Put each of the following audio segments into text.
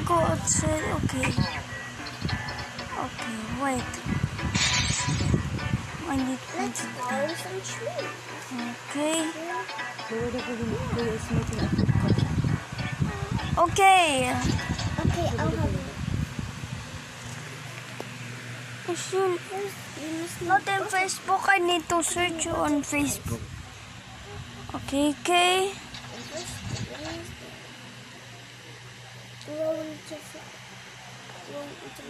can go outside. Okay. Okay, wait. I need Let's borrow some trees. Okay. Kuya ko din. Kuya is making a podcast. Okay. Okay, I'll help you. Actually, First, you must not in Facebook. I need to search you on Facebook. Okay, okay. Roll into fly. Roll into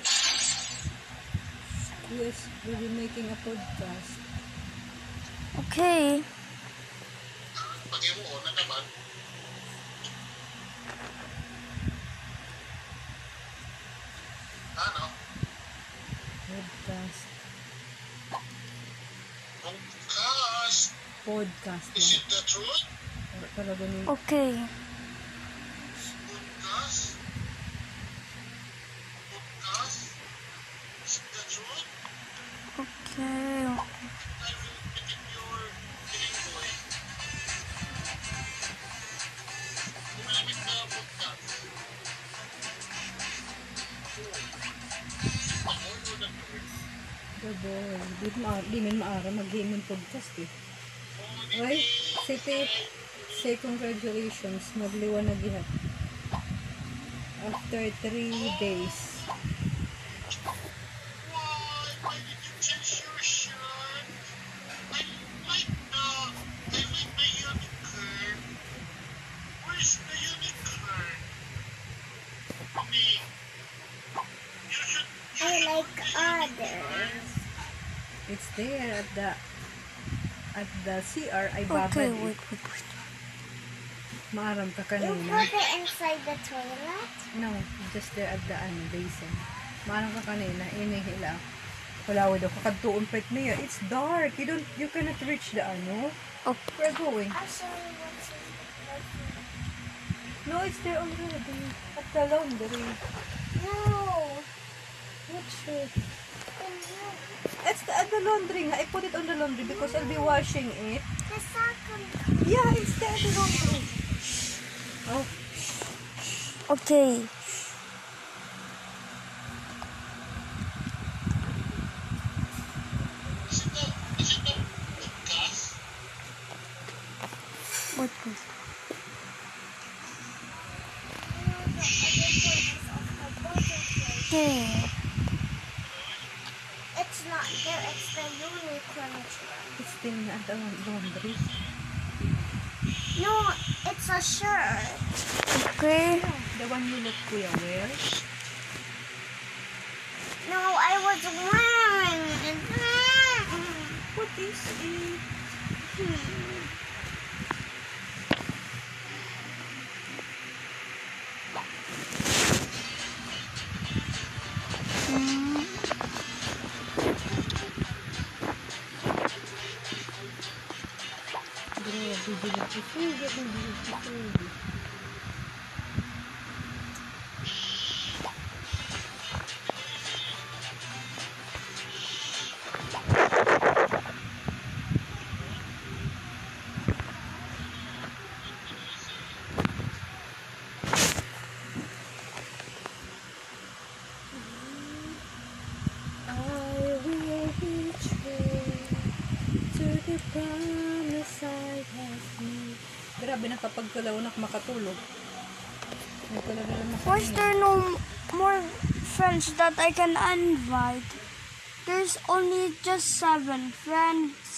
Kuya is will be making a podcast. Okay. Pag-imuon na naman. Ano? Podcast. Bukas. Podcast Is lang. it the truth? Para talaga ni... Okay. Gabo. Di, ma di man maara mag-game ng podcast eh. Ay, City, say congratulations. Nagliwan na gihat. After three days. There at the at the CR ay babad Okay, wait, wait, wait. Maaram ka You kanina. put it inside the toilet? No, just there at the ano, basin. Maaram ka kanina, inihila. Wala daw kakadtuon pet niya. It's dark. You don't you cannot reach the ano. Okay. We're going. I'll show you what's in No, it's there already. At the laundry. No. What shirt? It's the, at the laundry nga. I put it on the laundry because I'll be washing it. The second. Yeah, it's the laundry. Oh, Okay. Okay. The one you look kuya wear. No, I was wearing it. What is it? Hmm. Grabe, beautiful. Beautiful. I the promise I have made. Grabe na kapag kalaunak makatulog. Makahinga. there no more friends that I can invite? There's only just seven friends.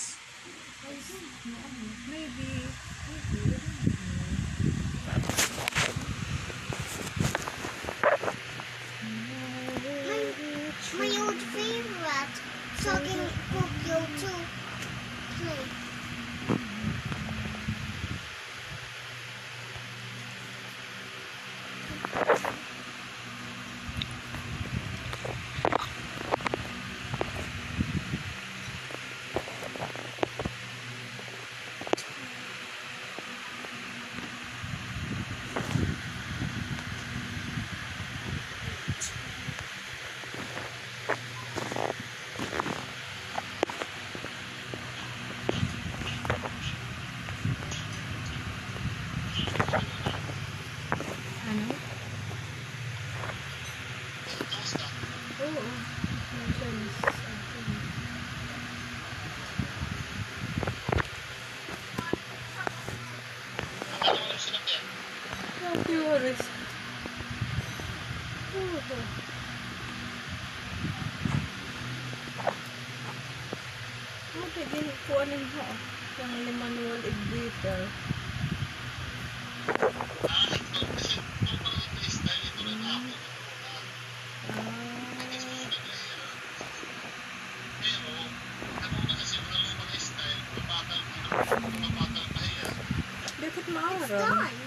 from.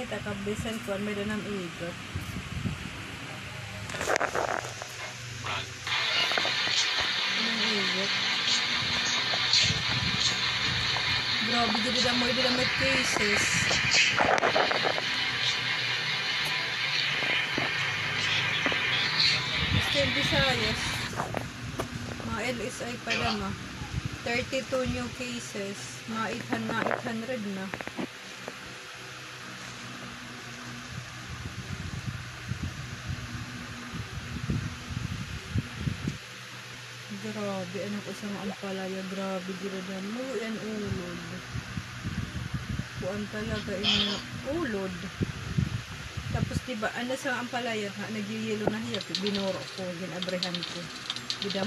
Yan ito, kabisan ko, may danang igot. Anong igot? Grabe, dito na mo, dito na may cases. Still Visayas. Mga LSI pa lang ah. 32 new cases. Mga 800 na Grabe, ano ko sa mga ampalaya, grabe, gira mo, yan ulod. Kuan talaga, yung ulod. Tapos, diba, ano sa ampalaya, nga, nagyayelo na hiya, binoro ko, ginabrehan ko.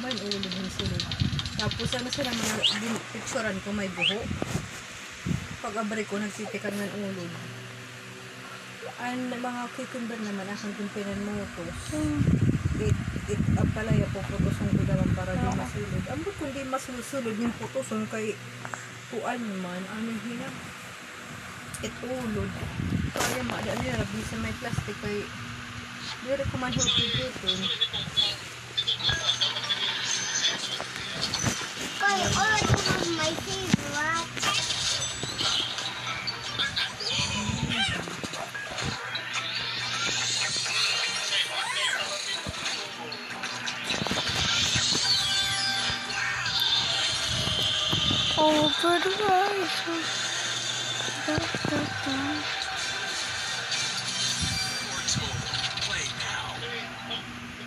Mo, yung ulod yung sunod. Tapos, ano sila mga, bin- picturean ko, may buho. Pag abre ko, nagsitikan ng ulod. Ang mga cucumber naman, akong kumpinan mo ko it, it ang palaya po putuson ko naman para di masulod. Ang ba't kundi masusulod yung putuson kay kuan man, ano hina? It ulod. Kaya maada nila rabi sa may plastic kay Dire ko man hulog dito. I already have my Over the horizon. Da, da, da.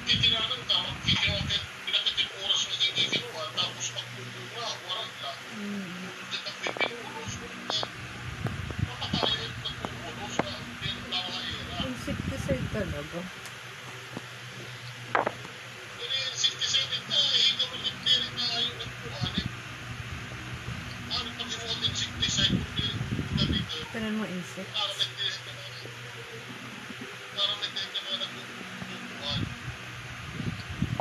Titiranan ka, magkikinuha, pinakit yung oras na kikinuha, tapos pagkukuha, warang lang. Mm. Hindi ka pipinulos, mapatayin, pagkukulos na, hindi na nakahira. Insecticide talaga. Pero yung sintisated na, hindi mo din meron na ayaw nagkuhan eh. Ano pag yung mga insecticide, kung di gamitin, Kanan mo insect. para may tiyan ka na, para may tiyan ka na nagkukuhan.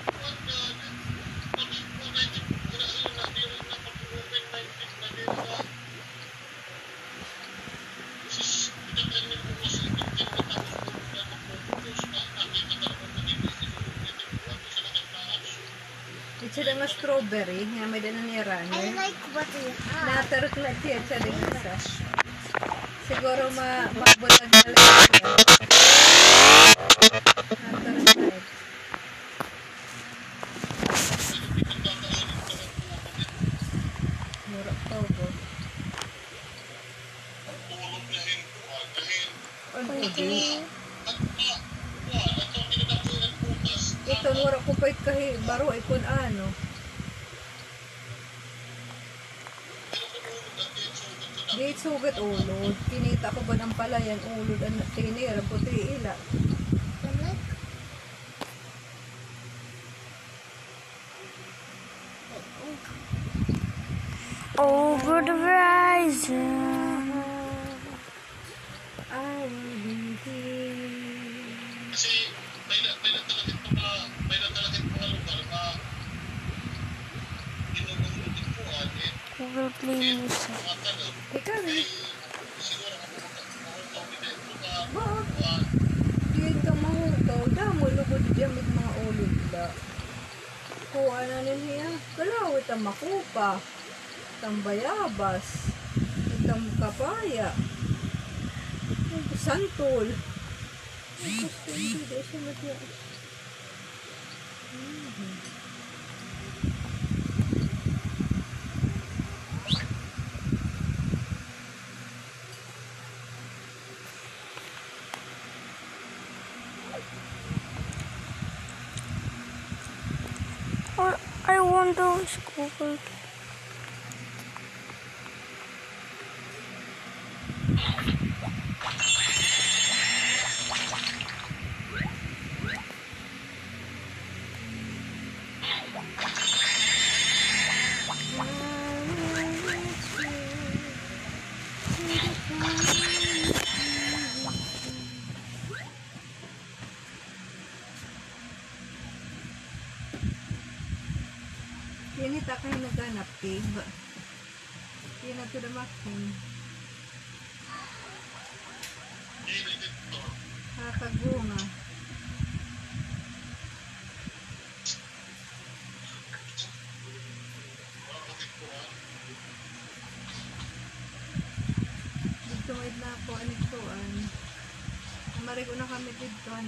Kuhan ka, pag yung 19, wala sila na, di rin na pag-COVID-19 na din na. Kasi, pinakain yung bukas, ipitin na tapos kung na magpupulos na, nakita ka naman na dito, ipitin ko sa nagkataas. Ito na nga strawberry, nga may dana ni I Rani. like what you have. Natarot na siya din isa. Siguro ma mabulag na lang siya. Natarot na. Mura pa at ang kinakapunan bukas, Ito, mura ko pa kahi, baro ay kun ano. Di sugat ulod. Kinita ko ba ng palayan ulod ang tinira puti ila. Over the horizon. I will be here. Kasi may na may natalagit mga may natalagit mga lugar na ko eh Google Play eh, Music. Ikaw, Eh, siguro ako mga dito na ba? kuwan. Diyan ka mahugaw. Damo, lugod dyan mit mga ulod da. Niya. Kalawit ang makupa. Tambayabas. Itam kapaya. Santol. Ay, gusto hindi. Di siya matya. Want to Yan ita kayo naghanap, Cave. Yan na to the makin. Kakagunga. Dito wait na ako, ano ito, an. Amari ko na kami dito, an,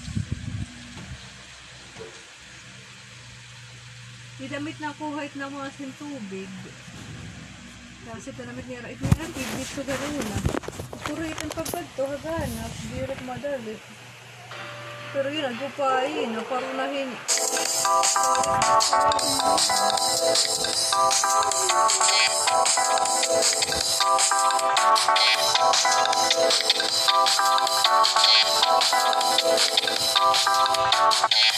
Idamit na kuhait na mga sin tubig. Kasi ito namit niya, ito nila, bibit ko gano'n na. Puro itong pagpag to, haganap, direct madali. Pero yun, nagpupain, naparunahin. Thank